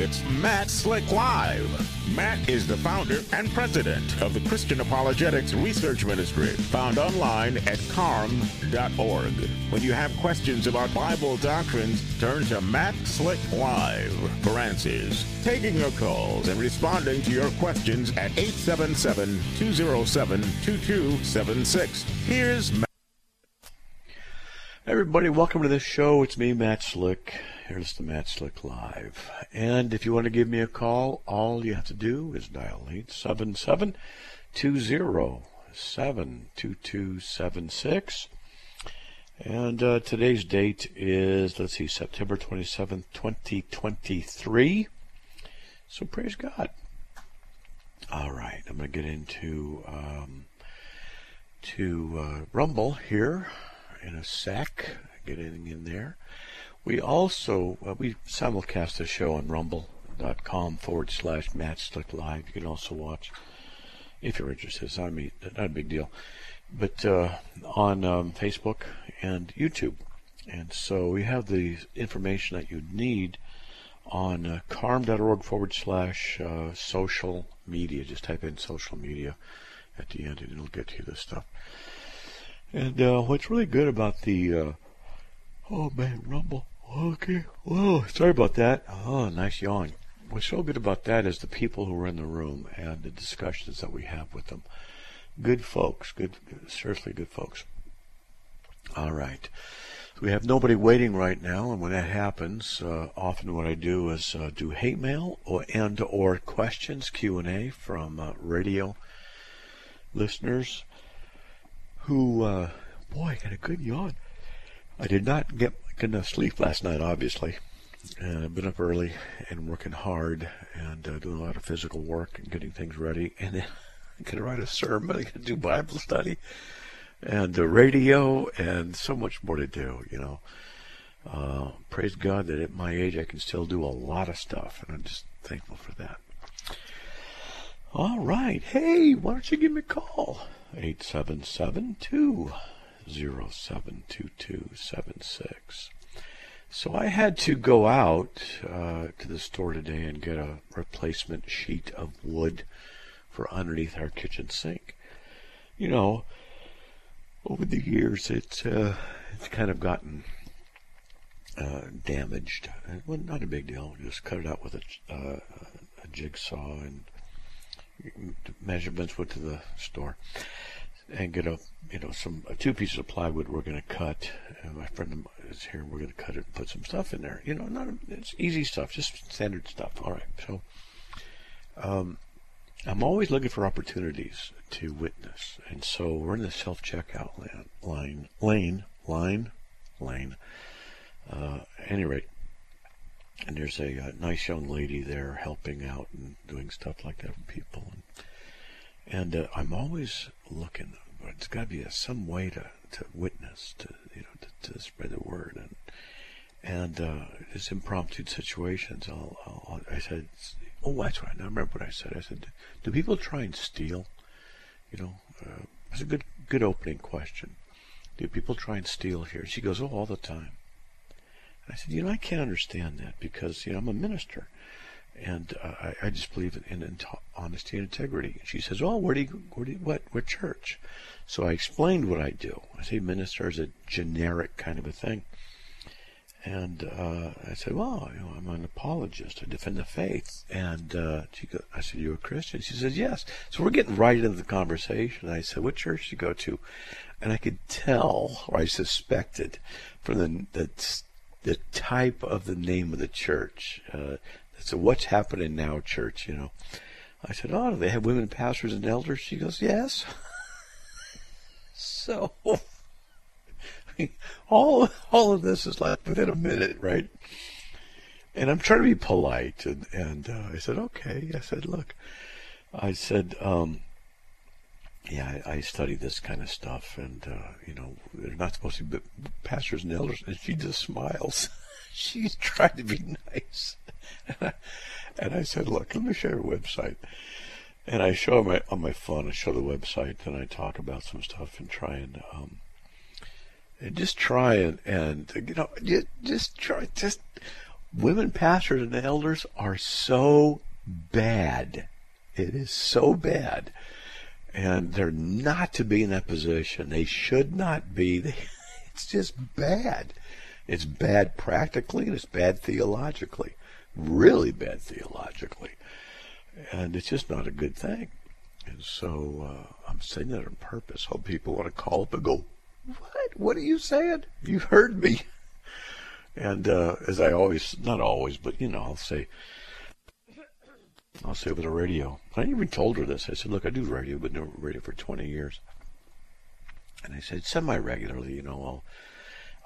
It's Matt Slick Live. Matt is the founder and president of the Christian Apologetics Research Ministry, found online at carm.org. When you have questions about Bible doctrines, turn to Matt Slick Live for answers. Taking your calls and responding to your questions at 877 207 2276. Here's Matt. Everybody, welcome to this show. It's me, Matt Slick. Here's the Matt Slick Live. And if you want to give me a call, all you have to do is dial 877 207 2276. And uh, today's date is, let's see, September 27th, 2023. So praise God. All right, I'm going to get into um, to uh, Rumble here in a sec. Getting in there. We also uh, we simulcast the show on rumble.com forward slash Matt Live. You can also watch if you're interested. I mean, not a big deal, but uh, on um, Facebook and YouTube. And so we have the information that you need on uh, carm.org forward slash uh, social media. Just type in social media at the end and it'll get you this stuff. And uh, what's really good about the uh, oh man Rumble Okay. Whoa, sorry about that. Oh, nice yawn. What's so good about that is the people who are in the room and the discussions that we have with them. Good folks. Good, seriously good folks. All right. We have nobody waiting right now, and when that happens, uh, often what I do is uh, do hate mail or and or questions Q and A from uh, radio listeners who, uh, boy, I got a good yawn. I did not get good enough sleep last night, obviously. And I've been up early and working hard and uh, doing a lot of physical work and getting things ready. And then going to write a sermon, going to do Bible study and the radio and so much more to do, you know. Uh, praise God that at my age I can still do a lot of stuff, and I'm just thankful for that. All right. Hey, why don't you give me a call? 877 072276. So I had to go out uh, to the store today and get a replacement sheet of wood for underneath our kitchen sink. You know, over the years it's uh, it's kind of gotten uh, damaged. Well, not a big deal. Just cut it out with a, uh, a jigsaw and measurements went to the store and get a you know some two pieces of plywood we're going to cut. My friend is here. We're going to cut it and put some stuff in there. You know, not it's easy stuff, just standard stuff. All right. So, um, I'm always looking for opportunities to witness, and so we're in the self checkout line, lane, line, lane. Uh, any rate, and there's a, a, nice young lady there helping out and doing stuff like that for people. And, and uh, I'm always looking. But it's got to be a, some way to, to witness, to you know, to, to spread the word, and and uh, it's impromptu situations. I'll, I'll, i said, oh, that's right. I remember what I said. I said, do people try and steal? You know, uh, it's a good good opening question. Do people try and steal here? She goes, oh, all the time. And I said, you know, I can't understand that because you know I'm a minister and uh, I, I, just believe in, in, honesty and integrity. She says, "Oh, where do you, where do you, what, what church?" So I explained what I do. I say minister is a generic kind of a thing, and uh, I said, "Well, you know, I'm an apologist. I defend the faith." And uh, she goes, "I said, you're a Christian?" She says, "Yes." So we're getting right into the conversation. I said, "What church do you go to?" And I could tell, or I suspected, from the the, the type of the name of the church. Uh, so what's happening now, church? You know, I said, oh, do they have women pastors and elders? She goes, yes. so all all of this is like within a minute, right? And I'm trying to be polite, and and uh, I said, okay. I said, look, I said, um, yeah, I, I study this kind of stuff, and uh, you know, they're not supposed to be pastors and elders. And she just smiles. She's trying to be nice. and I said, look, let me show your website. And I show my on my phone. I show the website, and I talk about some stuff and try and um, and just try and and you know just try just women pastors and elders are so bad. It is so bad. And they're not to be in that position. They should not be. It's just bad. It's bad practically and it's bad theologically. Really bad theologically. And it's just not a good thing. And so uh, I'm saying that on purpose. Hope people want to call up and go, What? What are you saying? You heard me. And uh, as I always, not always, but you know, I'll say, I'll say over the radio. I even told her this. I said, look, I do radio, but no radio for 20 years. And I said, semi-regularly, you know, I'll,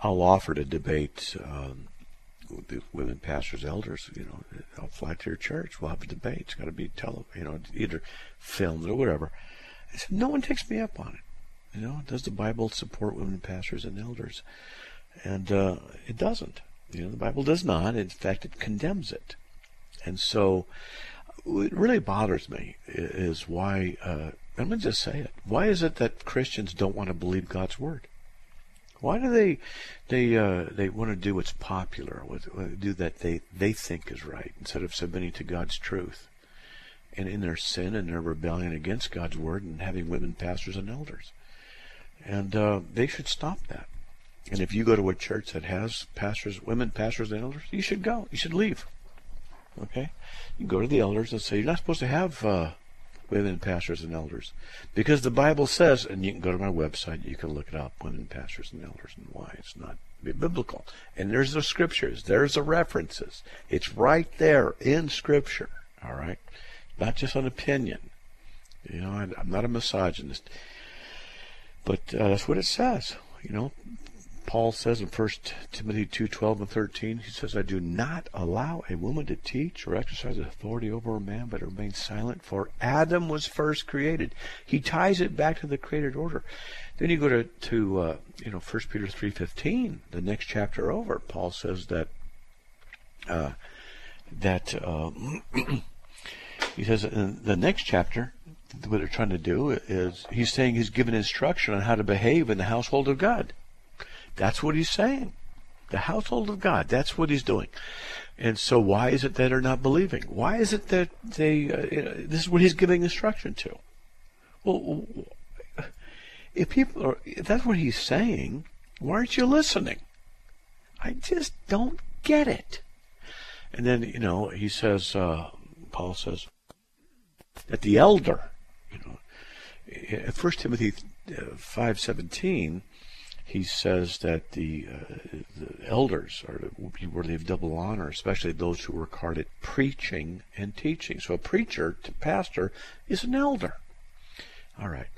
I'll offer to debate um, the women pastors, elders. You know, I'll fly to your church. We'll have a debate. It's got to be tele, you know, either filmed or whatever. I said, no one takes me up on it. You know, does the Bible support women pastors and elders? And uh, it doesn't. You know, the Bible does not. In fact, it condemns it. And so, what really bothers me is why. Uh, I'm going to just say it. Why is it that Christians don't want to believe God's word? Why do they they uh, they want to do what's popular, what, do that they they think is right instead of submitting to God's truth? And in their sin and their rebellion against God's word and having women pastors and elders, and uh, they should stop that. And if you go to a church that has pastors, women pastors and elders, you should go. You should leave. Okay? You go to the elders and say, you're not supposed to have uh, women pastors and elders. Because the Bible says, and you can go to my website, you can look it up, women pastors and elders, and why it's not biblical. And there's the scriptures, there's the references. It's right there in scripture. All right? Not just an opinion. You know, I'm not a misogynist. But uh, that's what it says. You know, Paul says in 1 Timothy 2:12 and 13, he says, "I do not allow a woman to teach or exercise authority over a man, but remain silent, for Adam was first created." He ties it back to the created order. Then you go to to uh, you know 1 Peter 3:15, the next chapter over. Paul says that uh, that uh, he says in the next chapter what they're trying to do is he's saying he's given instruction on how to behave in the household of God. That's what he's saying. The household of God. That's what he's doing. And so, why is it that they're not believing? Why is it that they? Uh, this is what he's giving instruction to. Well, if people are, if that's what he's saying, why aren't you listening? I just don't get it. And then you know he says, uh, Paul says that the elder, you know, First Timothy uh, five seventeen he says that the, uh, the elders are worthy of double honor, especially those who work hard at preaching and teaching. So a preacher to pastor is an elder. All right.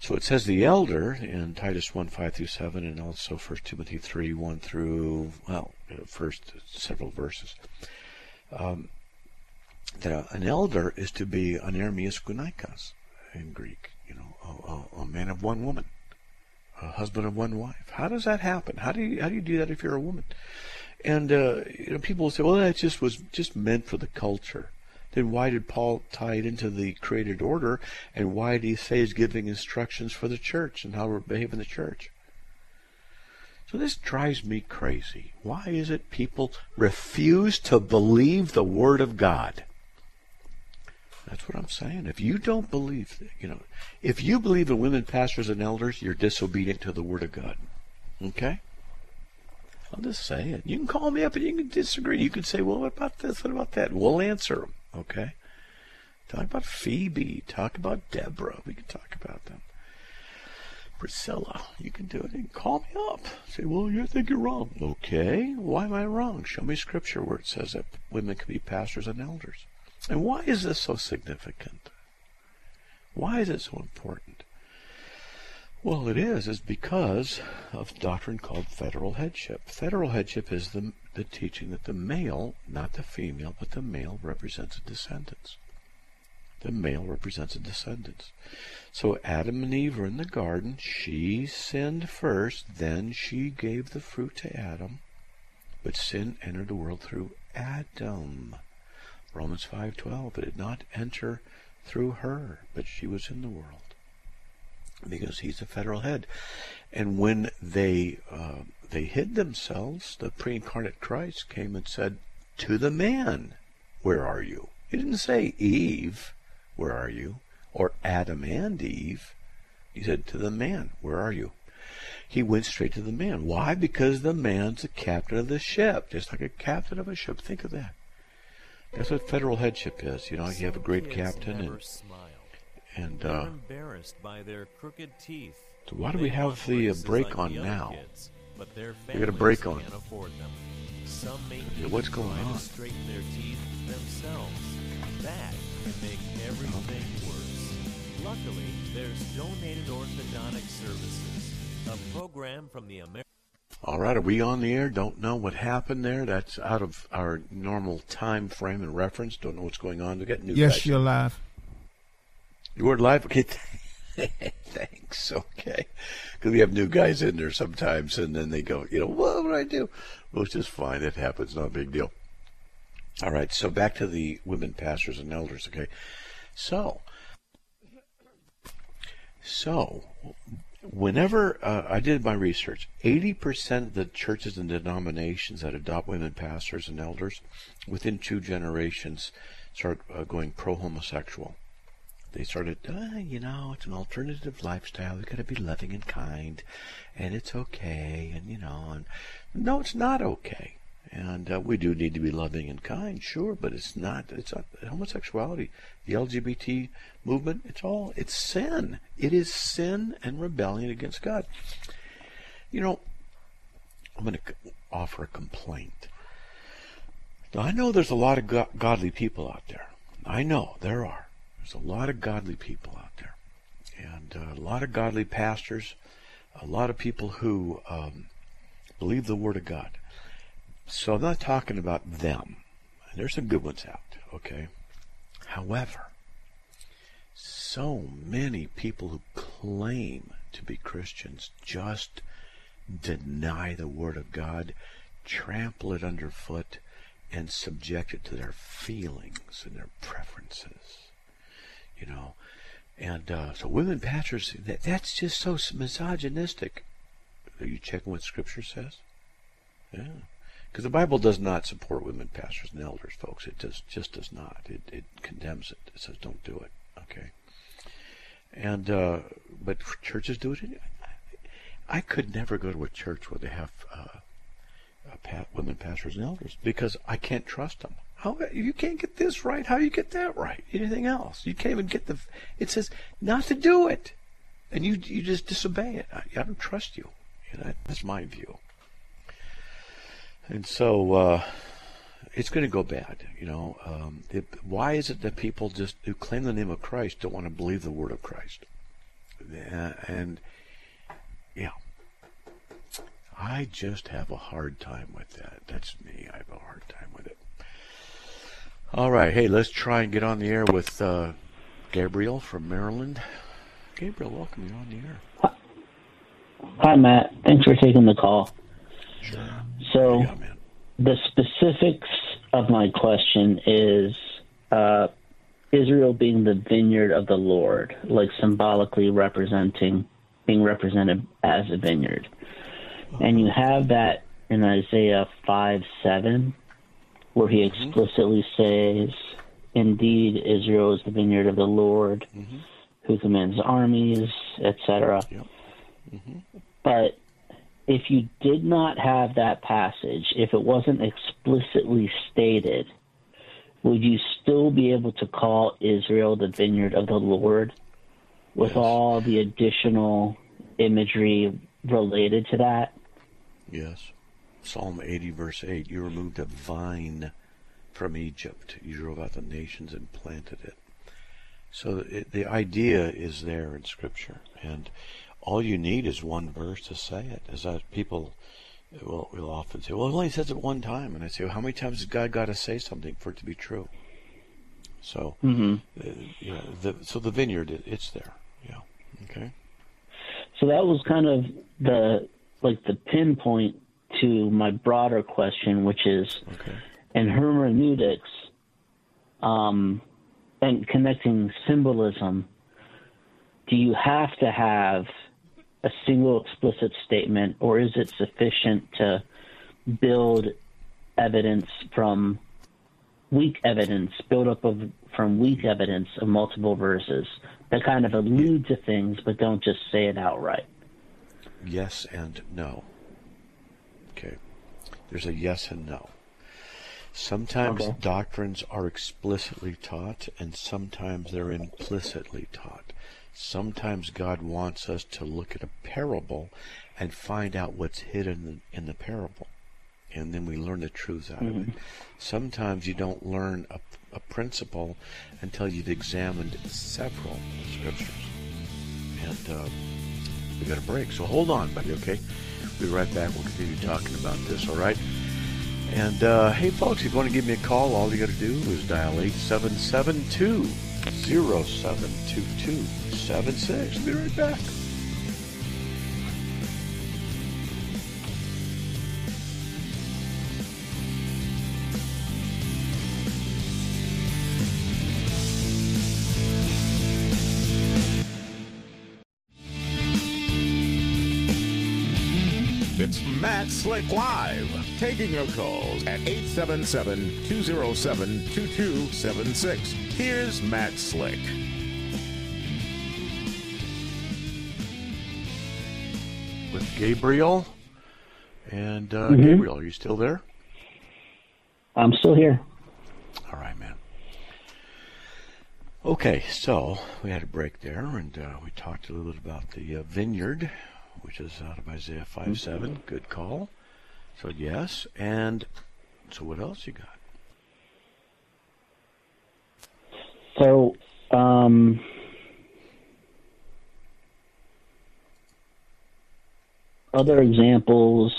So it says the elder in Titus 1, 5 through 7, and also 1 Timothy 3, 1 through, well, first several verses. Um, that an elder is to be an ermias gunaikos in Greek, you know, a, a, a man of one woman a husband of one wife. How does that happen? How do you how do you do that if you're a woman? And uh, you know, people will say, well, that just was just meant for the culture. Then why did Paul tie it into the created order? And why did he say he's giving instructions for the church and how to behave in the church? So this drives me crazy. Why is it people refuse to believe the Word of God? That's what I'm saying. If you don't believe, you know, if you believe in women pastors and elders, you're disobedient to the Word of God. Okay? I'll just say it. You can call me up and you can disagree. You can say, well, what about this? What about that? We'll answer them. Okay? Talk about Phoebe. Talk about Deborah. We can talk about them. Priscilla, you can do it. You can call me up. Say, well, you think you're wrong. Okay. Why am I wrong? Show me scripture where it says that women can be pastors and elders. And why is this so significant? Why is it so important? Well, it is, is because of doctrine called federal headship. Federal headship is the, the teaching that the male, not the female, but the male represents descendants. The male represents descendants. So Adam and Eve were in the garden. She sinned first, then she gave the fruit to Adam. But sin entered the world through Adam. Romans 5:12 it did not enter through her but she was in the world because he's the federal head and when they uh, they hid themselves the pre-incarnate Christ came and said to the man, Where are you? He didn't say, Eve, where are you? Or Adam and Eve. He said, To the man, where are you? He went straight to the man. Why? Because the man's the captain of the ship, just like a captain of a ship. Think of that. That's what federal headship is. You know, you have a great captain and and uh, embarrassed by their crooked teeth. So why do we have the uh, break on now? Kids, but their We got a break on. Can't them. Some may Yeah, what's going on? To straighten their teeth themselves. That can make everything worse. Luckily, there's donated orthodontic services, a program from the American. All right, are we on the air? Don't know what happened there. That's out of our normal time frame and reference. Don't know what's going on. We got new Yes, guys. you're live. You were live? Okay. Thanks. Okay. Because we have new guys in there sometimes, and then they go, you know, what would I do? Well, it's just fine. It happens. Not a big deal. All right. So back to the women pastors and elders. Okay. So, so whenever uh, I did my research, 80% of the churches and denominations that adopt women pastors and elders within two generations start uh, going pro homosexual they started, uh, you know, it's an alternative lifestyle. We've got to be loving and kind, and it's okay, and you know, and no, it's not okay. And uh, we do need to be loving and kind, sure, but it's not. It's not homosexuality, the LGBT movement. It's all. It's sin. It is sin and rebellion against God. You know, I'm going to offer a complaint. Now, I know there's a lot of go- godly people out there. I know there are. There's a lot of godly people out there, and uh, a lot of godly pastors, a lot of people who um, believe the Word of God. So I'm not talking about them. There's some good ones out, okay? However, so many people who claim to be Christians just deny the Word of God, trample it underfoot, and subject it to their feelings and their preferences you know. And uh, so women pastors, that, that's just so misogynistic. Are you checking what Scripture says? Yeah. Because the Bible does not support women pastors and elders, folks. It just, just does not. It, it condemns it. It says don't do it. Okay. And, uh, but churches do it. I could never go to a church where they have uh, women pastors and elders because I can't trust them. How you can't get this right? How you get that right? Anything else? You can't even get the. It says not to do it, and you you just disobey it. I, I don't trust you. you know, that's my view. And so uh, it's going to go bad. You know, um, it, why is it that people just who claim the name of Christ don't want to believe the word of Christ? And yeah, I just have a hard time with that. That's me. I have a hard time with it. All right. Hey, let's try and get on the air with uh, Gabriel from Maryland. Gabriel, welcome. You're on the air. Hi, Matt. Thanks for taking the call. Sure. So, the specifics of my question is uh, Israel being the vineyard of the Lord, like symbolically representing, being represented as a vineyard. And you have that in Isaiah 5 7, where he explicitly says, Indeed, Israel is the vineyard of the Lord, who commands armies, etc. Yep. But if you did not have that passage, if it wasn't explicitly stated, would you still be able to call Israel the vineyard of the Lord with Yes. all the additional imagery related to that? Yes. Psalm 80, verse 8 You removed a vine from Egypt, you drove out the nations and planted it. So it, the idea is there in Scripture, and all you need is one verse to say it. Is that people will, will often say, "Well, it only says it one time," and I say, well, "How many times has God got to say something for it to be true?" So, hmm uh, yeah, the, so the vineyard, it, it's there. Yeah. Okay. So that was kind of the like the pinpoint to my broader question, which is Okay. in hermeneutics, um, and connecting symbolism, do you have to have a single explicit statement, or is it sufficient to build evidence from weak evidence built up of from weak evidence of multiple verses that kind of allude to things but don't just say it outright. Yes and no. Okay. There's a yes and no. Sometimes Okay. doctrines are explicitly taught, and sometimes they're implicitly taught. Sometimes God wants us to look at a parable and find out what's hidden in the parable. And then we learn the truth out of it. Sometimes you don't learn a, a principle until you've examined several scriptures. And uh, we got a break. So hold on, buddy, okay? We'll be right back. We'll continue talking about this, all right? And uh, hey, folks, if you want to give me a call, all you got to do is dial 8772 072276. Be right back. It's Matt Slick Live, taking your calls at 877-207-2276. Here's Matt Slick. With Gabriel. And uh, Gabriel, are you still there? I'm still here. All right, man. Okay, so we had a break there, and uh, we talked a little bit about the uh, vineyard, which is out of Isaiah 5 7. Good call. So, yes. And so, what else you got? So, um, other examples,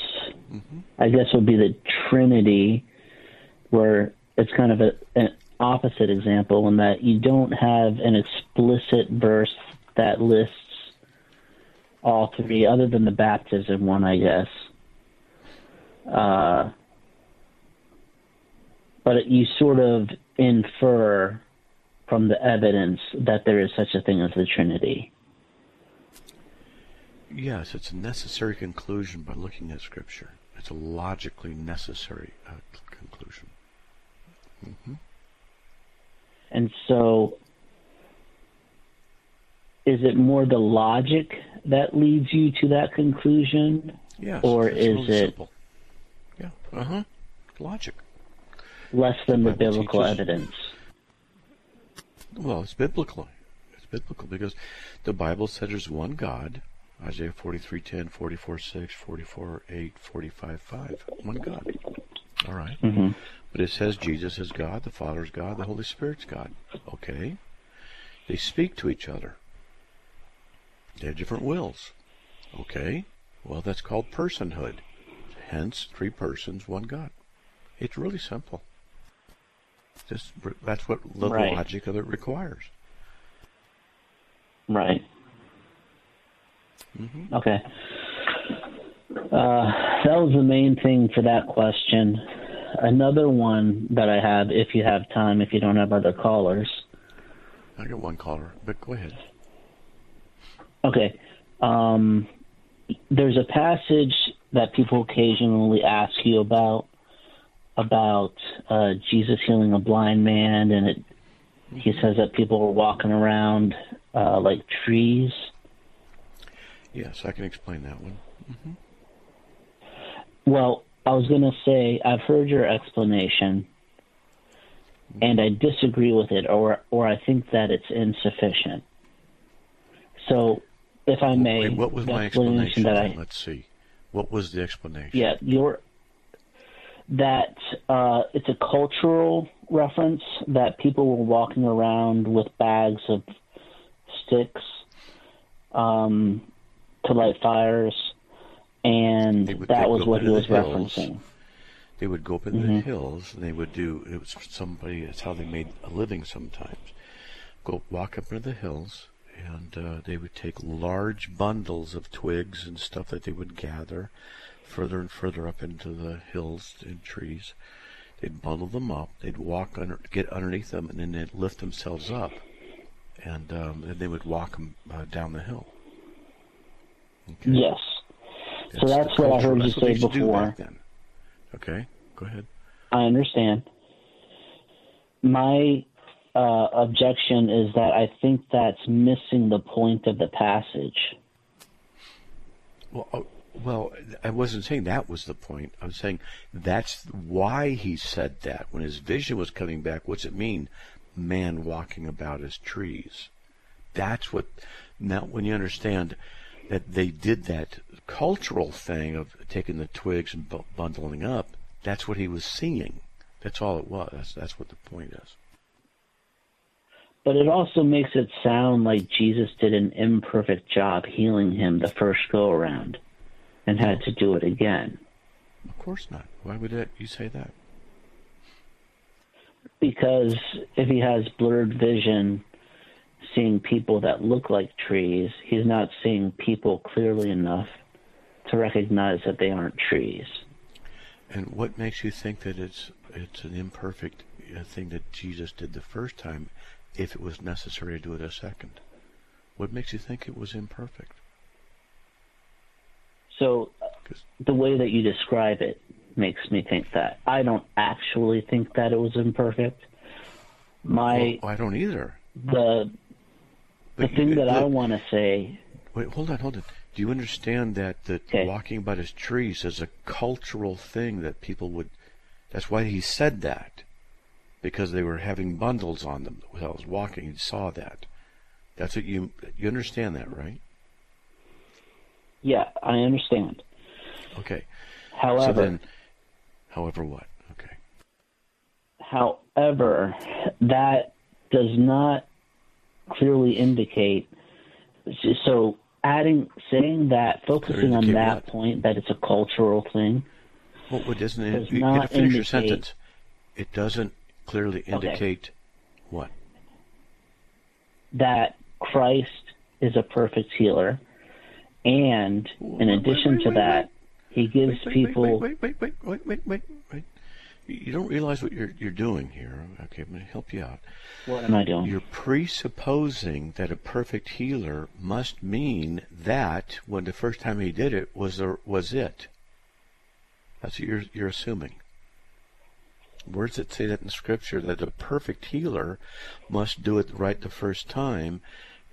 I guess, would be the Trinity, where it's kind of a, an opposite example in that you don't have an explicit verse that lists all three, other than the baptism one, I guess. Uh, but you sort of infer from the evidence that there is such a thing as the Trinity. Yes, it's a necessary conclusion by looking at Scripture. It's a logically necessary uh, conclusion. And so, is it more the logic that leads you to that conclusion, Yes. Or it's is really it- simple. Uh huh. Logic. less than the Bible biblical teaches- evidence? Well, it's biblical. It's biblical because the Bible says there's one God. Isaiah 43:10, 44:6, 44:8, 45:5. One God. All right. Mhm. But it says Jesus is God, the Father is God, the Holy Spirit's God. Okay. They speak to each other. They have different wills. Okay. Well, that's called personhood. Hence, three persons, one God. It's really simple. Just that's what the Right. logic of it requires. Right. Mm-hmm. Okay. Uh, that was the main thing for that question. Another one that I have, if you have time, if you don't have other callers. I got one caller, but go ahead. Okay. Um, there's a passage that people occasionally ask you about about uh, Jesus healing a blind man, and it he says that people were walking around uh, like trees. Yes, I can explain that one. Well, I was going to say I've heard your explanation, and I disagree with it, or or I think that it's insufficient. So, if I may, Wait, what was the my explanation? that I Let's see. What was the explanation? yeah your that uh, it's a cultural reference that people were walking around with bags of sticks um, to light fires, and that was what he was hills. referencing. They would go up into Mm-hmm. the hills and they would do it was somebody that's how they made a living sometimes. Go walk up into the hills and uh, they would take large bundles of twigs and stuff that they would gather further and further up into the hills and trees. They'd bundle them up. They'd walk under, get underneath them, and then they'd lift themselves up, and um, then they would walk 'em, uh, down the hill. Okay? Yes. So that's what I heard you That's what they say used to do before. Okay, go ahead. I understand. my uh, objection is that I think that's missing the point of the passage. Well, uh, well, I wasn't saying that was the point. I was saying that's why he said that. When his vision was coming back, what's it mean? Man walking about as trees. That's what. Now, when you understand that they did that cultural thing of taking the twigs and bundling up, that's what he was seeing. That's all it was. That's, that's what the point is. But it also makes it sound like Jesus did an imperfect job healing him the first go around and had to do it again. Of course not. Why would it, you say that? Because if he has blurred vision, seeing people that look like trees, he's not seeing people clearly enough to recognize that they aren't trees. And what makes you think that it's it's an imperfect uh, thing that Jesus did the first time, if it was necessary to do it a second? What makes you think it was imperfect? So, uh, the way that you describe it makes me think that. I don't actually think that it was imperfect. My well, I don't either. The the thing that I want to say. Wait, hold on, hold on. Do you understand that that okay. walking about his trees is a cultural thing that people would? That's why he said that, because they were having bundles on them while I was walking. He saw that. That's what you you understand that, right? Yeah, I understand. Okay. However, so then, however, what? Okay. However, that does not clearly indicate. So, adding, saying that, focusing on that what? point, that it's a cultural thing. Well, what doesn't it? Does you gotta finish your sentence. It doesn't clearly indicate okay. what? That Christ is a perfect healer and in addition wait, wait, to that, he gives people. Wait, wait, wait, wait, wait, wait, wait. You don't realize what you're you're doing here. Okay, I'm going to help you out. What am I doing? You're presupposing that a perfect healer must mean that when the first time he did it was there, was it. That's what you're you're assuming. Words that say that in Scripture that a perfect healer must do it right the first time,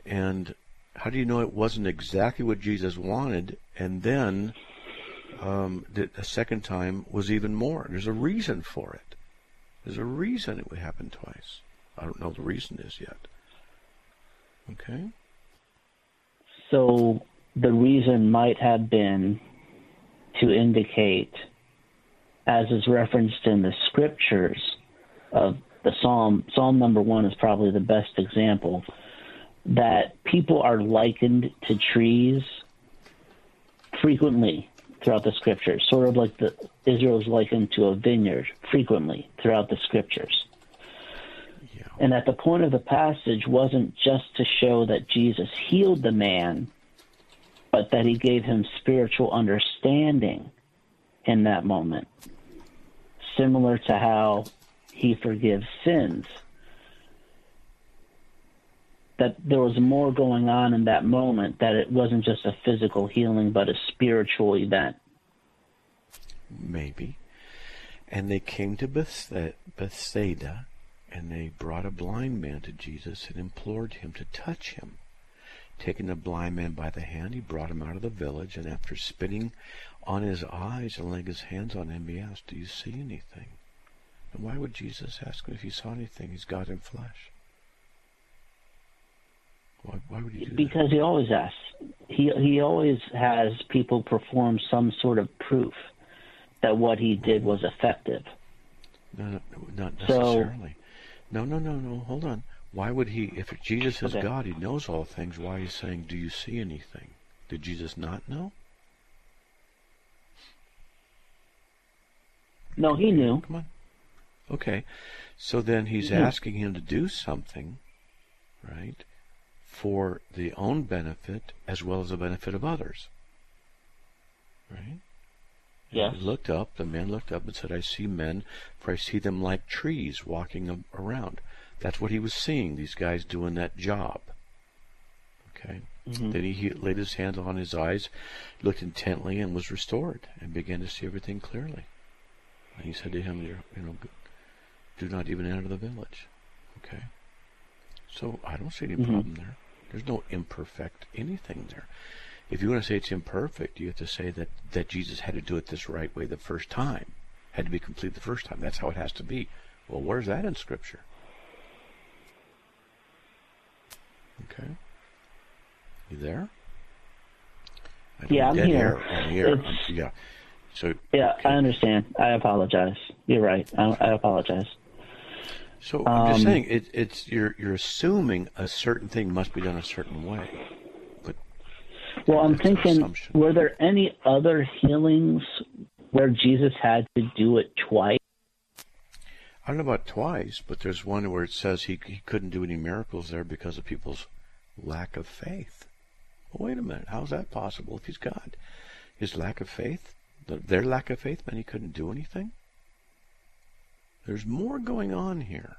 and how do you know it wasn't exactly what Jesus wanted? And then um, the, the second time was even more. There's a reason for it. There's a reason it would happen twice. I don't know the reason is yet. Okay. So the reason might have been to indicate, as is referenced in the scriptures of the Psalm. Psalm number one is probably the best example that people are likened to trees frequently throughout the scriptures, sort of like the Israel is likened to a vineyard frequently throughout the scriptures. Yeah. And that the point of the passage wasn't just to show that Jesus healed the man, but that he gave him spiritual understanding in that moment, similar to how he forgives sins. That there was more going on in that moment that it wasn't just a physical healing but a spiritual event. Maybe. And they came to Bethsaida and they brought a blind man to Jesus and implored him to touch him taking the blind man by the hand he brought him out of the village and after spitting on his eyes and laying his hands on him he asked do you see anything and why would Jesus ask him if he saw anything he's God in flesh why, why would he do because that? he always asks. He he always has people perform some sort of proof that what he did was effective. No, no not necessarily. So, no, no, no, no. Hold on. Why would he? If Jesus is okay. God, he knows all things. Why is he saying, "Do you see anything"? Did Jesus not know? No, he knew. Come on. Okay. So then he's hmm. asking him to do something, right? for the own benefit as well as the benefit of others. Right? Yeah. He looked up, the man looked up and said, I see men, for I see them like trees walking around. That's what he was seeing, these guys doing that job. Okay? Mm-hmm. Then he laid his hand on his eyes, looked intently, and was restored, and began to see everything clearly. And he said to him, you know, do not even enter the village. Okay? So I don't see any Mhm. problem there. There's no imperfect anything there. If you want to say it's imperfect, you have to say that, that Jesus had to do it this right way the first time. Had to be complete the first time. That's how it has to be. Well, where's that in Scripture? Okay. You there? I Yeah, I'm here. air on the air. It's- I'm- yeah. So Yeah, okay. I understand. I apologize. You're right. I, I apologize. So I'm just Um, saying it, it's you're you're assuming a certain thing must be done a certain way. But Well, I'm thinking, were there any other healings where Jesus had to do it twice? I don't know about twice, but there's one where it says he he couldn't do any miracles there because of people's lack of faith. Well, wait a minute, how's that possible if he's God? His lack of faith, their lack of faith meant he couldn't do anything. There's more going on here.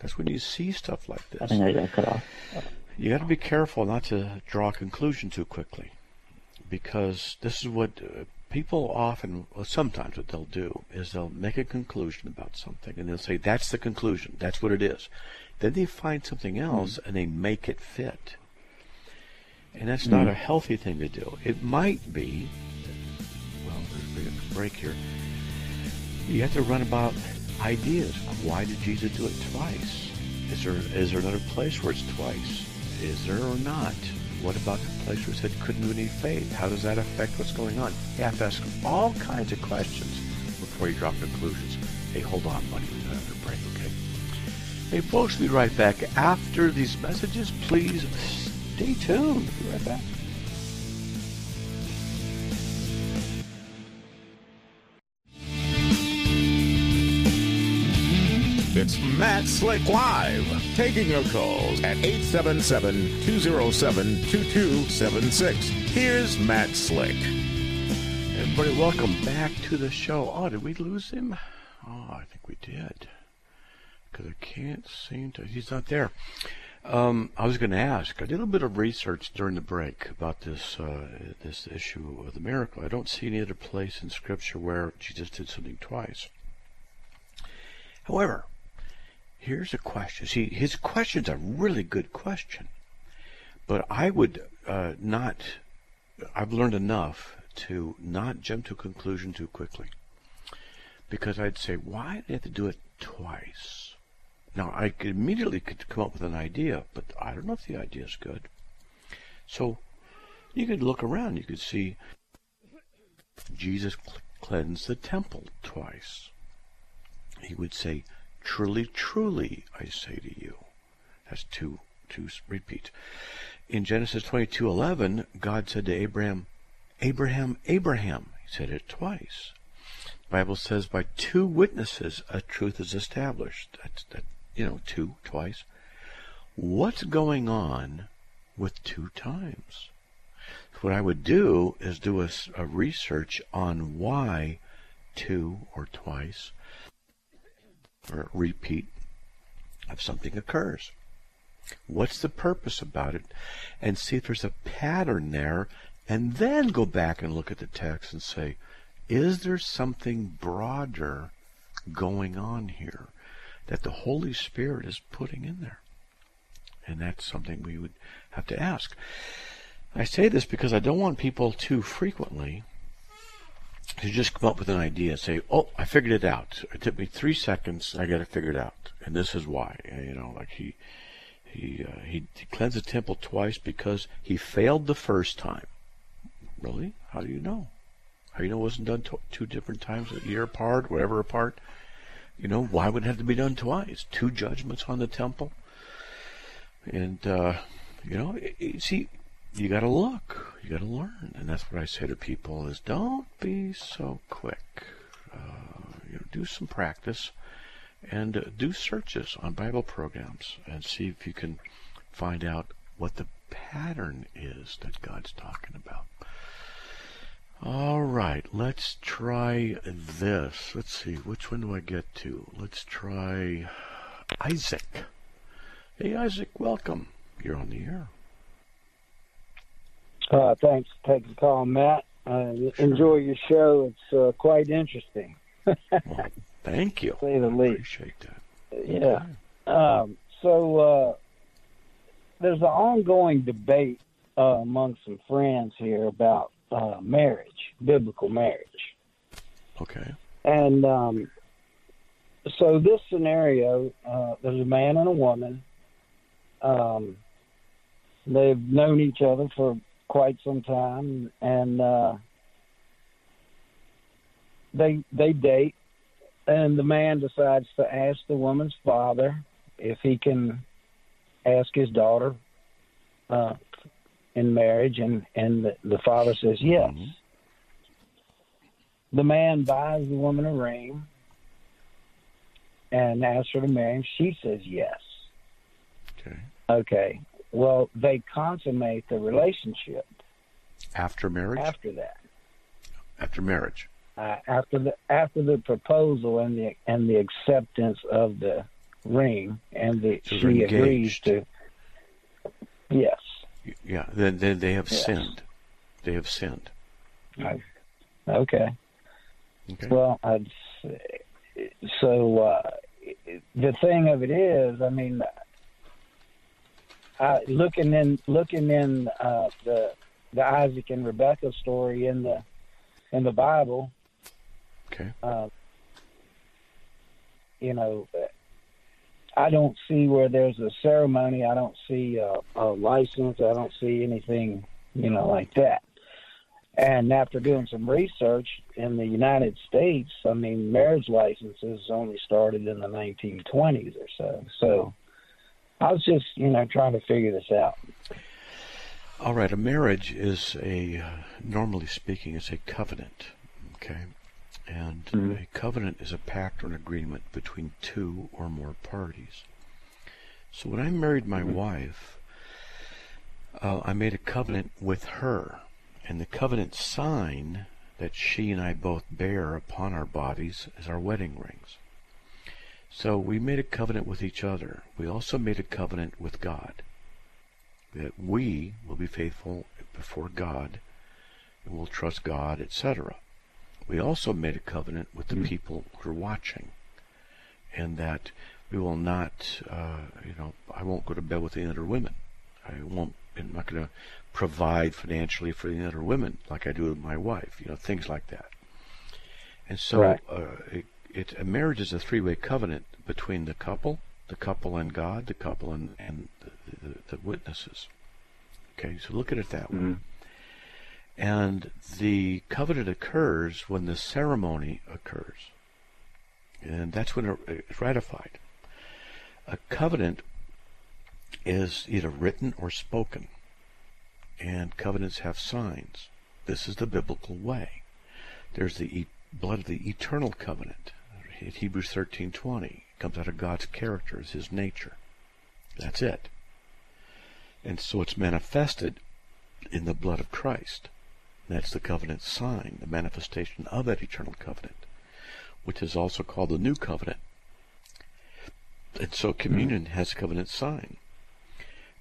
That's when you see stuff like I this. think I got cut off. You got to be careful not to draw a conclusion too quickly, because this is what uh, people often, well, sometimes what they'll do is they'll make a conclusion about something and they'll say that's the conclusion, that's what it is. Then they find something hmm. else and they make it fit, and that's not hmm. a healthy thing to do. It might be, well, there's a break here. You have to run about ideas. Why did Jesus do it twice? Is there is there another place where it's twice? Is there or not? What about the it said couldn't any faith? How does that affect what's going on? You have to ask all kinds of questions before you drop conclusions. Hey, hold on, buddy. To have to break, okay? Hey, folks, we'll be right back after these messages. Please stay tuned. We'll be right back. It's Matt Slick Live, taking your calls at 877-207-2276. Here's Matt Slick. Everybody, welcome back to the show. Oh, did we lose him? Oh, I think we did. Because I can't seem to. He's not there. Um, I was going to ask. I did a little bit of research during the break about this uh, this issue of the miracle. I don't see any other place in Scripture where Jesus did something twice. However, here's a question. See, his question's a really good question, but I would uh, not. I've learned enough to not jump to a conclusion too quickly. Because I'd say, why do they have to do it twice? Now, I could immediately could come up with an idea, but I don't know if the idea is good. So, you could look around. You could see Jesus cl- cleansed the temple twice. He would say, "Truly, truly, I say to you." That's two, two repeat. In Genesis twenty-two eleven, God said to Abraham, Abraham, Abraham. He said it twice. The Bible says by two witnesses a truth is established. That's that you know, two twice. What's going on with two times? What I would do is do a research on why two or twice or repeat of something occurs. What's the purpose about it? And see if there's a pattern there, and then go back and look at the text and say, is there something broader going on here that the Holy Spirit is putting in there? And that's something we would have to ask. I say this because I don't want people too frequently to just come up with an idea and say, "Oh, I figured it out. It took me three seconds. I got it figured out, and this is why." And, you know, like he he uh, he cleansed the temple twice because he failed the first time. Really? How do you know? How do you know it wasn't done tw- two different times, a year apart, whatever apart? You know, why would it have to be done twice? Two judgments on the temple, and uh, you know, i i- see, you got to look, you got to learn, and that's what I say to people: is don't be so quick. Uh, you know, do some practice and uh, do searches on Bible programs and see if you can find out what the pattern is that God's talking about. All right, let's try this. Let's see, which one do I get to? Let's try Isaac. Hey, Isaac, welcome. You're on the air. Uh, thanks for taking the call, Matt. Uh, Enjoy your show. It's uh, quite interesting. Well, Thank you. say the least. Appreciate that. Yeah. Um, so uh, there's an ongoing debate uh, among some friends here about uh, marriage, biblical marriage, Okay. and um, so this scenario, uh, there's a man and a woman. Um, they've known each other for quite some time, and uh, they they date, and the man decides to ask the woman's father if he can ask his daughter uh, in marriage, and and the, the father says yes. Mhm. The man buys the woman a ring and asks her to marry him. She says yes. Okay. Okay. Well, they consummate the relationship After marriage? after that. After marriage. uh, after the after the proposal and the and the acceptance of the ring and the So she agrees to yes Yeah. Then then they have Yes. sinned. They have sinned. okay Okay. well I'd say, so uh, the thing of it is I mean I, looking in looking in uh, the the Isaac and Rebecca story in the in the Bible okay. uh, you know, I don't see where there's a ceremony. I don't see a, a license. I don't see anything, you know, like that. And after doing some research in the United States, I mean, marriage licenses only started in the 1920s or so. So I was just, you know, trying to figure this out. All right. A marriage is a, normally speaking, is a covenant. Okay. And Mhm. a covenant is a pact or an agreement between two or more parties. So when I married my wife, uh, I made a covenant with her. And the covenant sign that she and I both bear upon our bodies is our wedding rings. So we made a covenant with each other. We also made a covenant with God that we will be faithful before God and will trust God, etc. We also made a covenant with the people who are watching, and that we will not, uh, you know, I won't go to bed with any other women. I won't. I'm not going to provide financially for the other women like I do with my wife. You know, things like that. And so, uh, it, it, a marriage is a three-way covenant between the couple, the couple and God, the couple and, and the, the, the witnesses. Okay, so look at it that way. Mm-hmm. And the covenant occurs when the ceremony occurs. And that's when it's ratified. A covenant is either written or spoken. And covenants have signs. This is the biblical way. There's the e- blood of the eternal covenant. In Hebrews 13:20 comes out of God's character, it's his nature. That's it. And so it's manifested in the blood of Christ. That's the covenant sign, the manifestation of that eternal covenant, which is also called the new covenant. And so communion mm-hmm. has a covenant sign.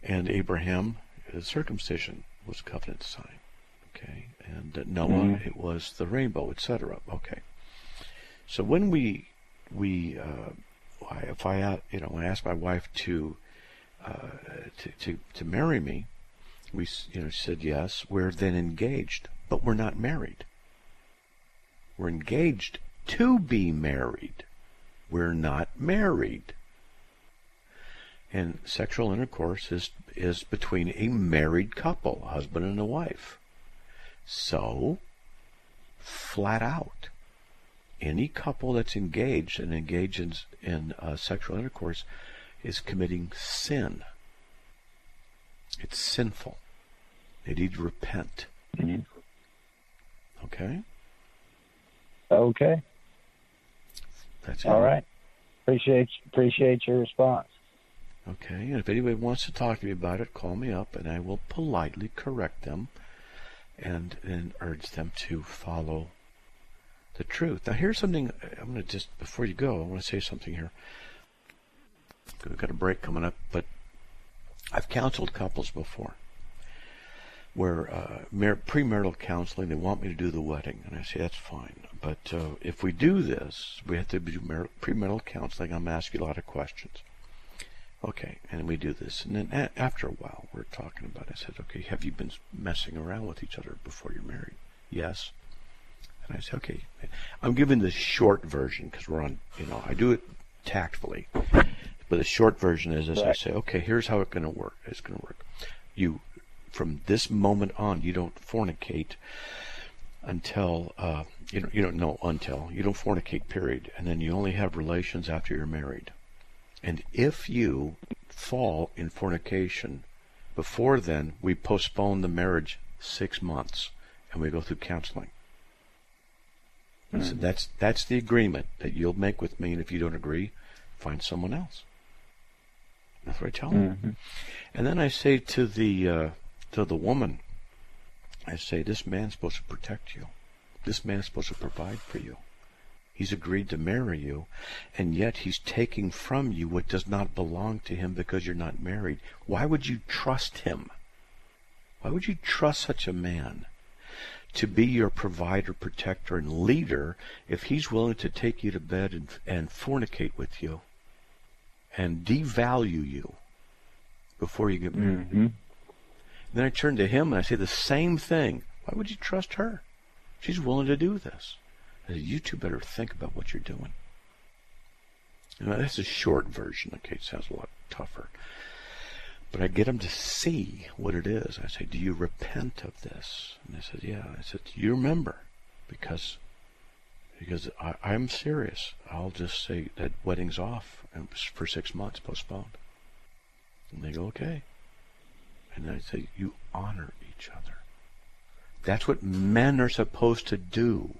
And Abraham, his circumcision was a covenant sign. Okay. And Noah, mm-hmm. it was the rainbow, etc. Okay. So when we, we, uh, if I, you know, I asked my wife to, uh, to, to, to marry me, we, you know, she said yes. We're then engaged, but we're not married. We're engaged to be married. We're not married. And sexual intercourse is is between a married couple, husband and a wife. So, flat out, any couple that's engaged and engages in, in uh, sexual intercourse is committing sin. It's sinful. They need to repent. Mhm. Okay? Okay. That's it. All right. Appreciate appreciate your response. Okay, and if anybody wants to talk to me about it, call me up and I will politely correct them and and urge them to follow the truth. Now, here's something I'm going to just, before you go, I want to say something here. We've got a break coming up, but I've counseled couples before. where uh, mar- premarital counseling, they want me to do the wedding, and I say that's fine. But uh, if we do this, we have to do mar- premarital counseling. I'm asking a lot of questions. Okay, and we do this, and then a- after a while, we're talking about. It. I said, okay, have you been messing around with each other before you're married? Yes. And I said, okay, I'm giving the short version because we're on. You know, I do it tactfully, but the short version is, as I say, okay, here's how it's going to work. It's going to work. You, from this moment on, you don't fornicate until uh, you don't you don't know until you don't fornicate. Period, and then you only have relations after you're married. And if you fall in fornication before then, we postpone the marriage six months and we go through counseling. And so that's that's the agreement that you'll make with me, and if you don't agree, find someone else. That's what I tell them. And then I say to the uh, to the woman, I say, this man's supposed to protect you. This man's supposed to provide for you. He's agreed to marry you, and yet he's taking from you what does not belong to him because you're not married. Why would you trust him? Why would you trust such a man to be your provider, protector, and leader if he's willing to take you to bed and, and fornicate with you and devalue you before you get married? Mm-hmm. Then I turn to him and I say the same thing. Why would you trust her? She's willing to do this. I said, you two better think about what you're doing. Now, that's a short version. Okay, it sounds a lot tougher. But I get them to see what it is. I say, do you repent of this? And they said, yeah. I said, do you remember? Because because I, I'm serious. I'll just say that wedding's off and for six months, postponed. And they go, okay. And I say, you honor each other. That's what men are supposed to do.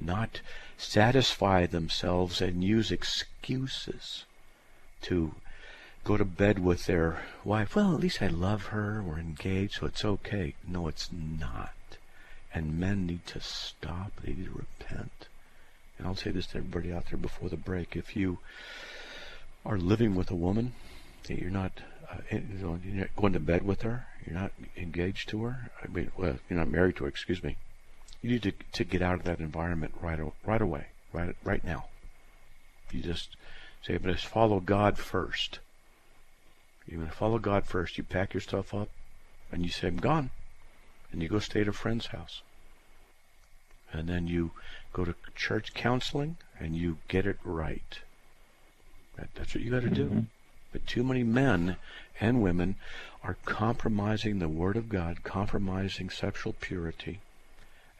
Not satisfy themselves and use excuses to go to bed with their wife. Well, at least I love her. We're engaged, so it's okay. No, it's not. And men need to stop. They need to repent. And I'll say this to everybody out there before the break. If you are living with a woman you're not uh, know, you're not going to bed with her, you're not engaged to her, I mean, well, you're not married to her, excuse me. You need to, to get out of that environment right, right away, right, right now. You just say, but just follow God first. You're going to follow God first. You pack your stuff up and you say, I'm gone. And you go stay at a friend's house. And then you go to church counseling and you get it right. That, that's what you got to do. But too many men and women are compromising the Word of God, compromising sexual purity.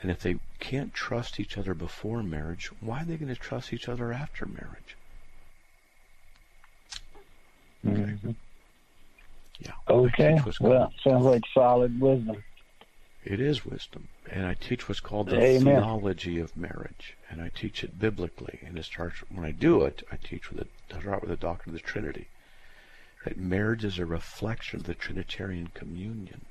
And if they can't trust each other before marriage, why are they going to trust each other after marriage? Mhm. Yeah. Okay. teach what's called- Well, sounds like solid wisdom. It is wisdom. And I teach what's called the Amen. theology of marriage. And I teach it biblically. And it starts, when I do it, I teach with the, start with the doctrine of the Trinity. That marriage is a reflection of the Trinitarian communion,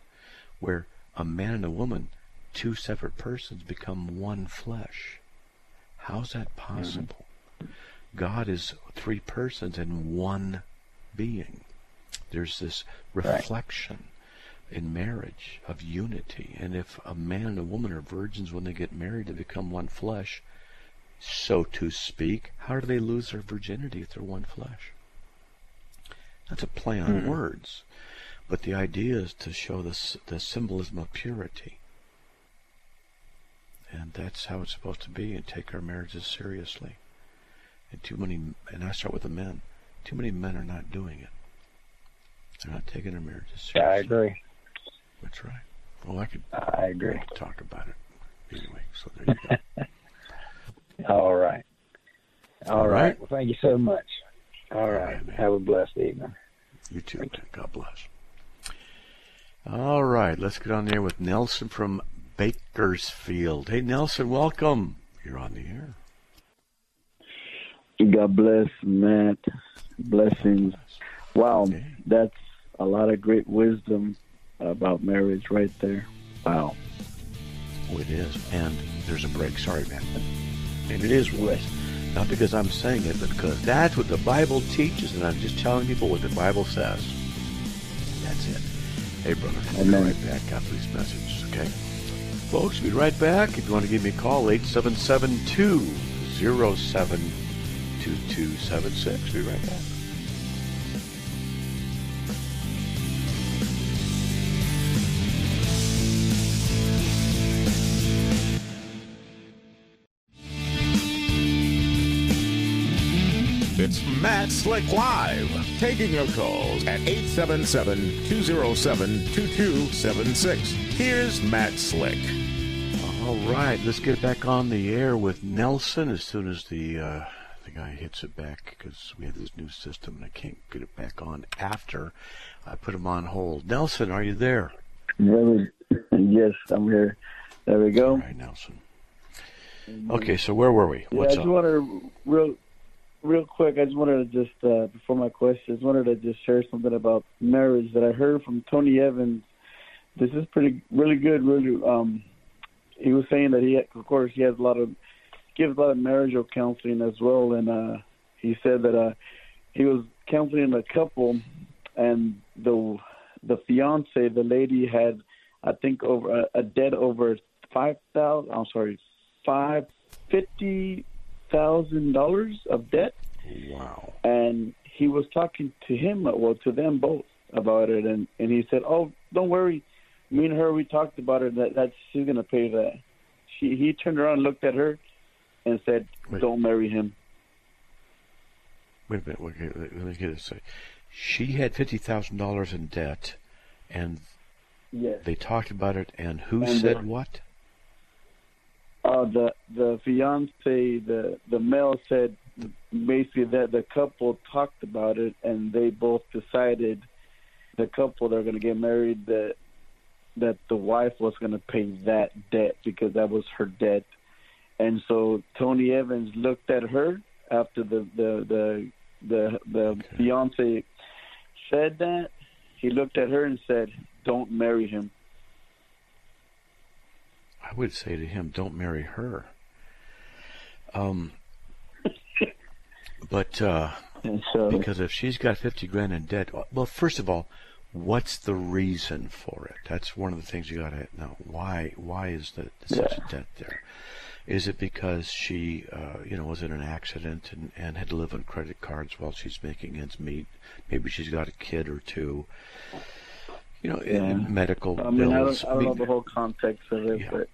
where a man and a woman, two separate persons, become one flesh. How's that possible? Mm-hmm. God is three persons in one being. There's this reflection in marriage of unity. And if a man and a woman are virgins when they get married they become one flesh, so to speak, how do they lose their virginity if they're one flesh? That's a play on hmm. words. But the idea is to show the, the symbolism of purity. And that's how it's supposed to be and take our marriages seriously. And too many, and I start with the men, too many men are not doing it. They're not taking their marriages seriously. I agree. That's right. Well, I could I agree. talk about it anyway. So there you go. All right. All All right. right. Well, thank you so much. All right. right. Have a blessed evening. you too. man. God bless. All right, let's get on there with Nelson from Bakersfield. Hey, Nelson, welcome. You're on the air. God bless, Matt. Blessings. Wow, Okay. that's a lot of great wisdom about marriage right there. Wow. Oh, it is. And there's a break. Sorry, man. And it is wisdom. Not because I'm saying it, but because that's what the Bible teaches, and I'm just telling people what the Bible says. That's it. Hey, brother. We'll Amen. be right back after these messages, okay? Folks, we'll be right back. If you want to give me a call, 877 207 2276. Be right back. Matt Slick Live, taking your calls at 877-207-2276. Here's Matt Slick. All right, let's get back on the air with Nelson as soon as the uh, the guy hits it back because we have this new system and I can't get it back on after I put him on hold. Nelson, are you there? Yes, I'm here. There we go. right, Nelson. Okay, so where were we? What's Yeah, I What's just up? wanted to, real, real quick. I just wanted to just uh, before my questions, wanted to just share something about marriage that I heard from Tony Evans. This is pretty, really good. Really, um, he was saying that he, of course, he has a lot of gives a lot of marital counseling as well, and uh, he said that uh, he was counseling a couple, and the the fiance, the lady had, I think, over a, a debt over five thousand. I'm sorry, five fifty thousand dollars of debt, Wow. and he was talking to him, well, to them both about it, and and he said, "Oh, don't worry, me and her, we talked about it. That that she's gonna pay that." She he turned around, and looked at her, and said, Wait. "Don't marry him." Wait a minute. Okay, let let me get this. straight. She had fifty thousand dollars in debt, and Yes. they talked about it. And who And, said what? Uh, the the fiance, the the male said basically that the couple talked about it and they both decided the couple that are going to get married that that the wife was going to pay that debt because that was her debt, and so Tony Evans looked at her after the the the the, the Okay. fiance said that he looked at her and said, "Don't marry him." I would say to him, "Don't marry her." Um, but uh, so because if she's got fifty grand in debt, well, first of all, what's the reason for it? That's one of the things you got to know. Why? Why is the such a debt there? Is it because she, uh, you know, was in an accident and, and had to live on credit cards while she's making ends meet? Maybe she's got a kid or two. You know, Yeah. medical I mean, I bills. don't, I don't mean, know the whole context of it, Yeah. but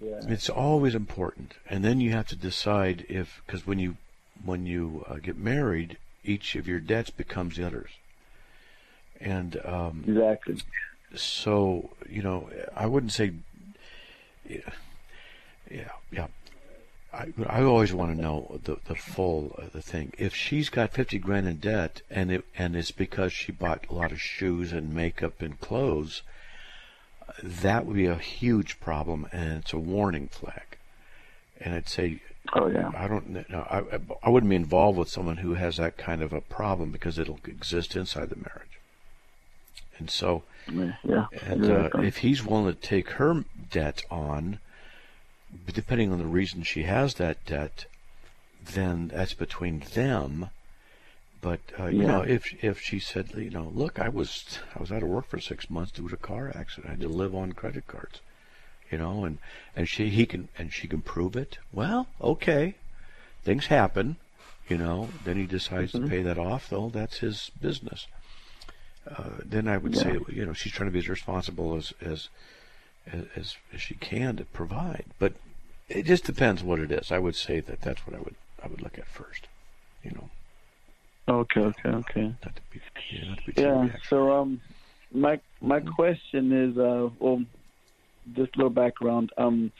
yeah. it's always important, and then you have to decide if because when you when you uh, get married, each of your debts becomes the others, and um, Exactly. so you know I wouldn't say yeah yeah, yeah. I, I always want to know the the full uh, the thing. If she's got fifty grand in debt and it and it's because she bought a lot of shoes and makeup and clothes, that would be a huge problem and it's a warning flag. And I'd say Oh yeah. I don't know. I, I- wouldn't be involved with someone who has that kind of a problem because it'll exist inside the marriage. And so, Yeah. and uh, if he's willing to take her debt on, depending on the reason she has that debt, then that's between them. But uh, you Yeah. know, if if she said, you know, look, I was I was out of work for six months due to a car accident. I had to live on credit cards, you know, and and she he can and she can prove it. Well, okay, things happen, you know. Then he decides Mm-hmm. to pay that off, though. That's his business. Uh, then I would say, you know, she's trying to be as responsible as as as, as she can to provide. But it just depends what it is. I would say that that's what I would I would look at first. You know, Okay. Okay. Okay. to be yeah, to be Yeah. So um, my my Mm-hmm. question is uh, well, just a little background. Um,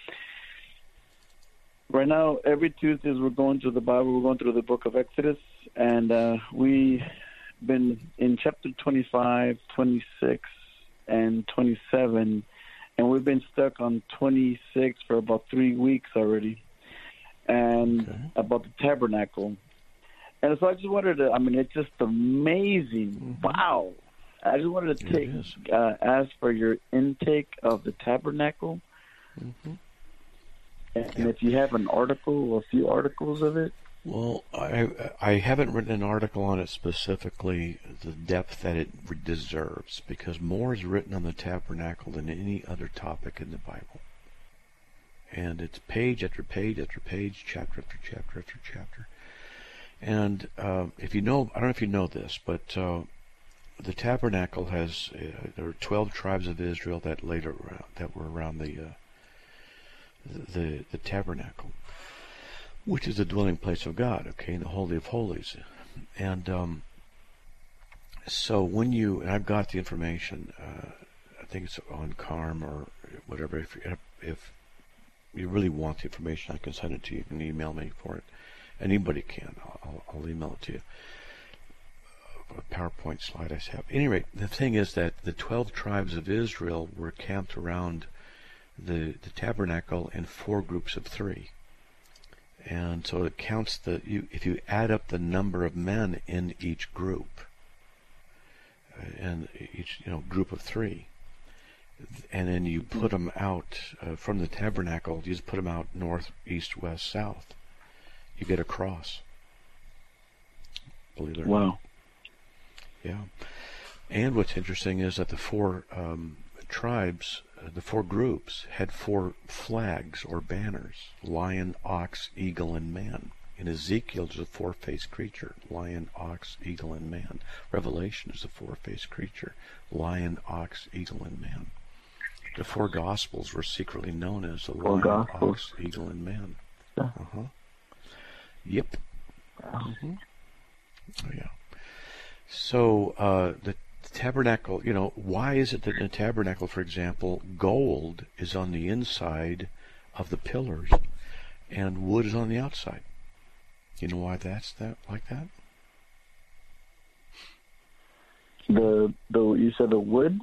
right now, every Tuesdays we're going through the Bible. We're going through the Book of Exodus, and uh, we been in chapter 25, 26, and 27, and we've been stuck on 26 for about three weeks already, and Okay. about the tabernacle. And so I just wanted to, I mean, it's just amazing. Wow. I just wanted to take, uh, ask for your intake of the tabernacle. Mhm. And Yeah. if you have an article or a few articles of it, Well, I I haven't written an article on it specifically, the depth that it deserves, because more is written on the tabernacle than any other topic in the Bible. And it's page after page after page, chapter after chapter after chapter. And uh, if you know, I don't know if you know this, but uh, the tabernacle has uh, there are twelve tribes of Israel that later that were around the uh, the the tabernacle which is the dwelling place of God, okay, in the Holy of Holies. And um, so when you, and I've got the information, uh, I think it's on CARM or whatever. If, if you really want the information, I can send it to you. You can email me for it. Anybody can. I'll, I'll email it to you. A PowerPoint slide I have. At any rate, the thing is that the 12 tribes of Israel were camped around the, the tabernacle in four groups of three and so it counts the you, if you add up the number of men in each group uh, and each you know group of three and then you put them out uh, from the tabernacle you just put them out north east west south you get a cross believe it or wow. not yeah and what's interesting is that the four um, tribes uh, the four groups had four flags or banners lion, ox, eagle, and man. In Ezekiel, there's a four faced creature lion, ox, eagle, and man. Revelation is a four faced creature lion, ox, eagle, and man. The four Gospels were secretly known as the four lion, Gospels. ox, eagle, and man. Yeah. Uh-huh. Yep. Mm-hmm. Oh, yeah. So uh, the tabernacle, you know, why is it that in the tabernacle, for example, gold is on the inside of the pillars and wood is on the outside? You know why that's that like that? The the you said the wood.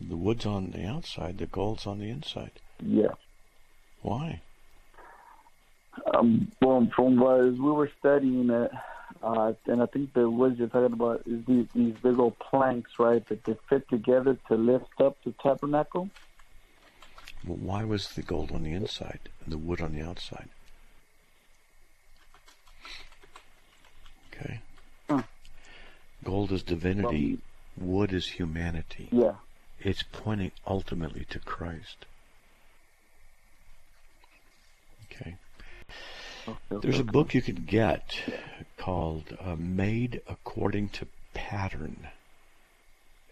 The wood's on the outside, the gold's on the inside. Yeah. Why? Um, well, from what as we were studying it, uh, and I think the words you're talking about is these, these big old planks, right, that they fit together to lift up the tabernacle. Well, why was the gold on the inside and the wood on the outside? Okay. Huh. Gold is divinity. wood is humanity. Yeah. It's pointing ultimately to Christ. Okay. There's a book you can get called uh, Made According to Pattern.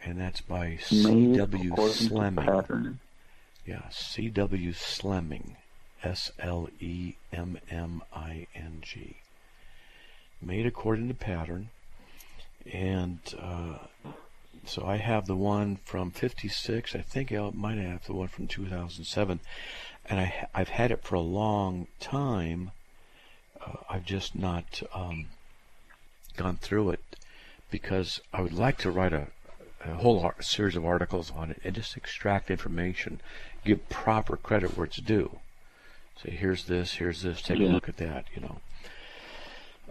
And that's by C.W. Slemming. Yeah, C.W. Slemming. S L E M M I N G. Made according to pattern. And uh, so I have the one from 56. I think I might have the one from 2007. And I, I've had it for a long time. Uh, I've just not um, gone through it because I would like to write a, a whole series of articles on it and just extract information, give proper credit where it's due. Say, here's this, here's this, take a look at that, you know.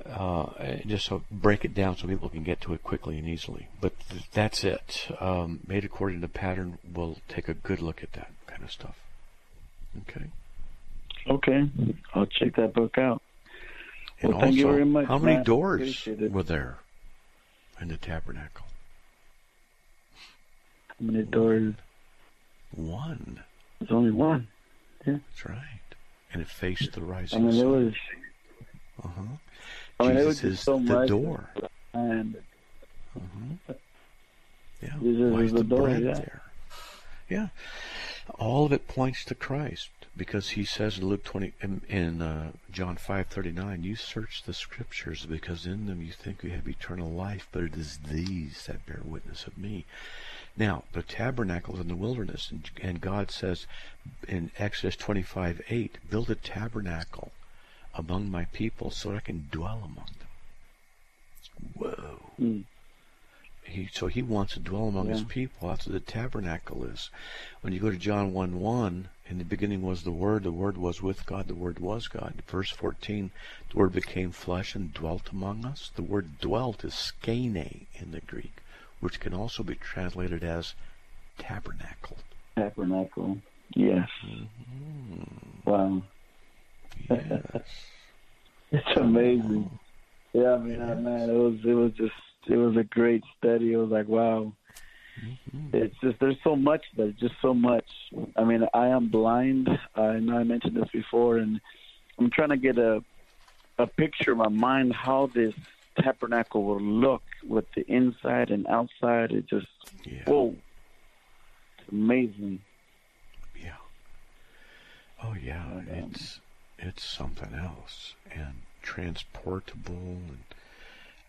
Uh, just so break it down so people can get to it quickly and easily. But th- that's it. Um, made according to pattern, we'll take a good look at that kind of stuff. Okay. Okay, I'll check that book out. And Well, also, much, how many Matt. doors were there in the tabernacle? How many doors? One. There's only one. Yeah. That's right. And it faced the rising I rising mean, it sun. was. uh-huh. I mean, it Jesus was is so the door. And Uh-huh. Yeah. Jesus Why is is the the door, bread yeah. there? Yeah. All of it points to Christ because he says in Luke 20 in, in uh, John 5:39, you search the scriptures because in them you think you have eternal life, but it is these that bear witness of me. Now, the tabernacle is in the wilderness, and, and God says in Exodus 25:8, build a tabernacle among my people so that I can dwell among them. Whoa. Mm. He, so he wants to dwell among his people. That's what the tabernacle is. When you go to John 1 1, in the beginning was the Word, the Word was with God, the Word was God. Verse 14, the Word became flesh and dwelt among us. The word dwelt is skene in the Greek, which can also be translated as tabernacle. Tabernacle. Yes. Wow. Yes. It's amazing. Yeah, I mean, uh, man, it was it was just it was a great study. It was like, wow. Mm-hmm. It's just there's so much there's just so much. I mean, I am blind. I know I mentioned this before, and I'm trying to get a a picture in my mind how this tabernacle will look with the inside and outside. It just Yeah. whoa, it's amazing. Yeah. Oh yeah, And, um, it's it's something else and transportable and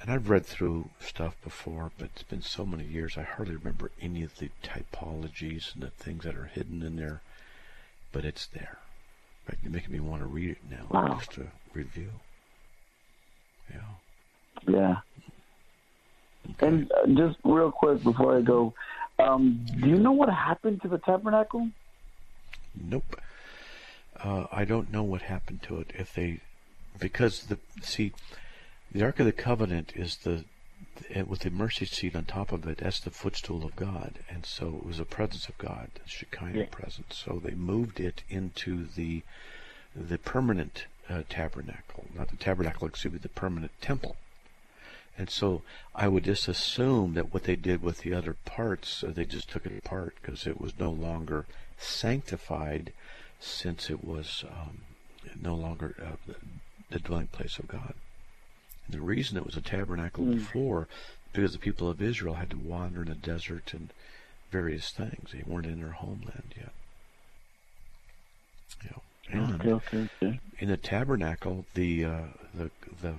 and I've read through stuff before, but it's been so many years I hardly remember any of the typologies and the things that are hidden in there. But it's there. Right, you're making me want to read it now Wow. just to review. Yeah. Yeah. Okay. And uh, just real quick before I go, um, do you know what happened to the tabernacle? Nope. Uh, I don't know what happened to it. If they, because the see, the Ark of the Covenant is the, the with the mercy seat on top of it. That's the footstool of God, and so it was a presence of God, the Shekinah Yeah. presence. So they moved it into the the permanent uh, tabernacle, not the tabernacle, excuse me, the permanent temple. And so I would just assume that what they did with the other parts, uh, they just took it apart because it was no longer sanctified since it was um, no longer uh, the, the dwelling place of God. And the reason it was a tabernacle before, because the people of Israel had to wander in the desert and various things. They weren't in their homeland yet. You know, and Okay, okay, okay. in the tabernacle, the uh, the the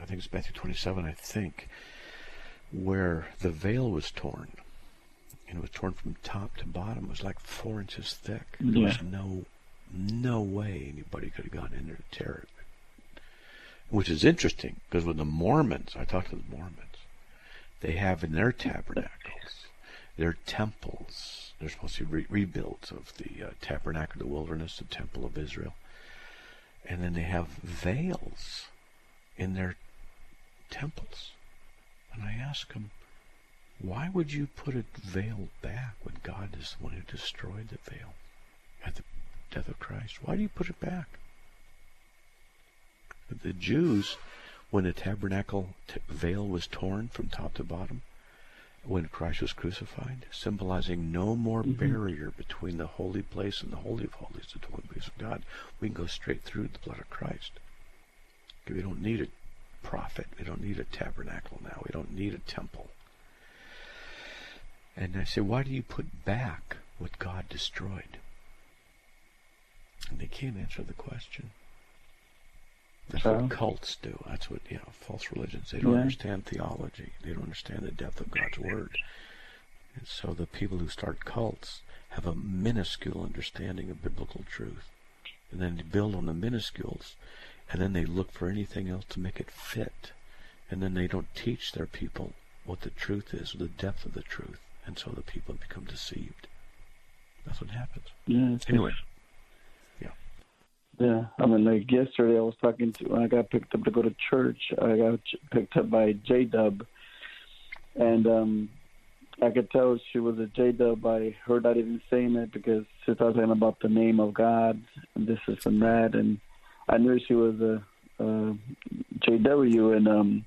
I think it's Matthew 27, I think, where the veil was torn, and it was torn from top to bottom. It was like four inches thick. There was no no way anybody could have gone in there to tear it. Which is interesting because with the Mormons, I talked to the Mormons, they have in their tabernacles, their temples. They're supposed to be re- rebuilds of the uh, tabernacle of the wilderness, the temple of Israel, and then they have veils in their temples. And I ask them, why would you put a veil back when God is the one who destroyed the veil at the death of Christ? Why do you put it back? But the Jews, when the tabernacle t- veil was torn from top to bottom, when Christ was crucified, symbolizing no more mm-hmm. barrier between the holy place and the holy of holies, the dwelling place of God. We can go straight through the blood of Christ. We don't need a prophet. We don't need a tabernacle now. We don't need a temple. And I say, why do you put back what God destroyed? And they can't answer the question. That's Oh. what cults do. That's what you know, false religions. They don't Yeah. understand theology. They don't understand the depth of God's word. And so the people who start cults have a minuscule understanding of biblical truth. And then they build on the minuscules and then they look for anything else to make it fit. And then they don't teach their people what the truth is, or the depth of the truth. And so the people become deceived. That's what happens. Yeah. Anyway, Yeah. I mean, like yesterday, I was talking to when I got picked up to go to church. I got picked up by J Dub, and um, I could tell she was a J Dub by her not even saying it because she was talking about the name of God and this, this, and that, and I knew she was a, a JW, and um,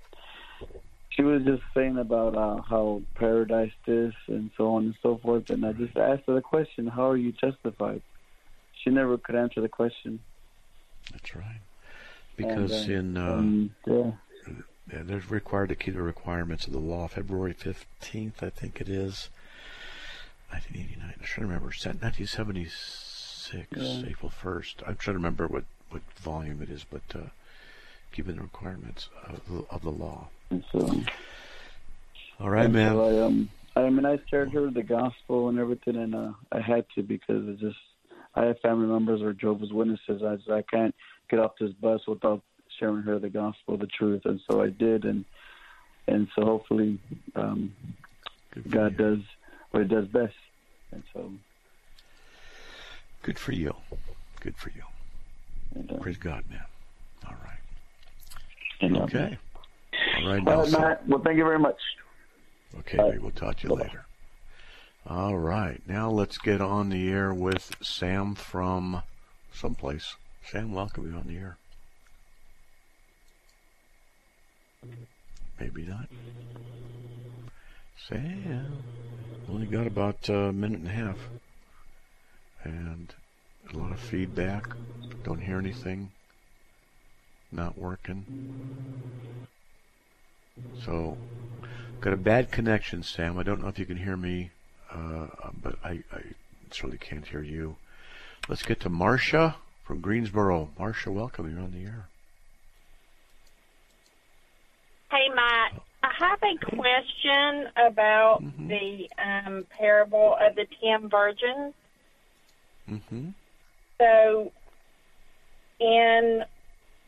she was just saying about uh, how paradise this and so on and so forth, and I just asked her the question, "How are you justified?" She never could answer the question. That's right. Because And, uh, in uh, um, yeah. Yeah, they're required to keep the requirements of the law. February 15th, I think it is. 1989. I'm trying to remember. It's 1976, Yeah. April 1st. I'm trying to remember what, what volume it is, but uh, keeping the requirements of the, of the law. And so, All right, and man. so I um, I mean, I shared her the gospel and everything, and uh, I had to because it just I have family members or Jehovah's Witnesses. I I can't get off this bus without sharing her the gospel, the truth, and so I did, and and so hopefully um, God you. does what He does best, and so Good for you. Good for you. and, uh, Praise God, man. All right. and, uh, Okay. All right, All right, Nelson. Matt. Well, thank you very much. Okay, Bye. we will talk to you later. All right, now let's get on the air with Sam from someplace. Sam, welcome you on the air. Maybe not. Sam. Only got about a minute and a half. And a lot of feedback. Don't hear anything. Not working. So, got a bad connection, Sam. I don't know if you can hear me, uh, but I, I certainly can't hear you. Let's get to Marcia from Greensboro. Marcia, welcome. You're on the air. Hey, Matt. I have a question about Mhm. the um, parable of the ten virgins. Mm-hmm. So, in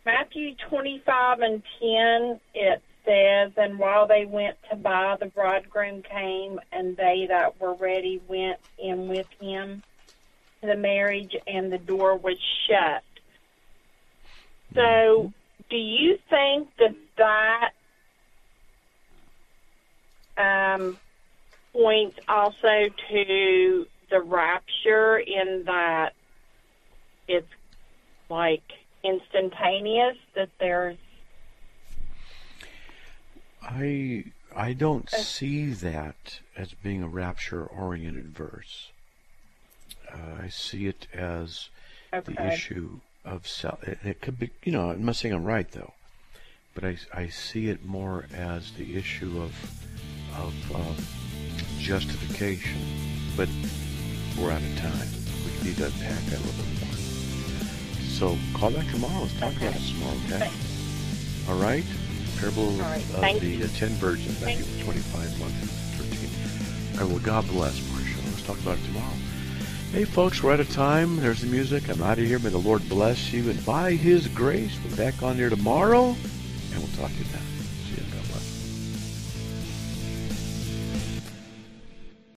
Matthew 25 and 10, it says, And while they went to buy, the bridegroom came, and they that were ready went in with him to the marriage, and the door was shut. So, do you think that that um, points also to the rapture in that it's like instantaneous that there's I I don't see that as being a rapture oriented verse. Uh, I see it as the issue of sal- it, it could be you know I'm not saying I'm right though, but I, I see it more as the issue of of um, justification. But we're out of time. We need to unpack that a little bit more. So call back tomorrow. Let's talk about it some more. Okay. All right. Parable right, of the you. ten virgins, Matthew 25, 1 through 13. All right, well, God bless, Marcia. Let's talk about it tomorrow. Hey, folks, we're out of time. There's the music. I'm out of here. May the Lord bless you. And by His grace, we're back on here tomorrow, and we'll talk to you then.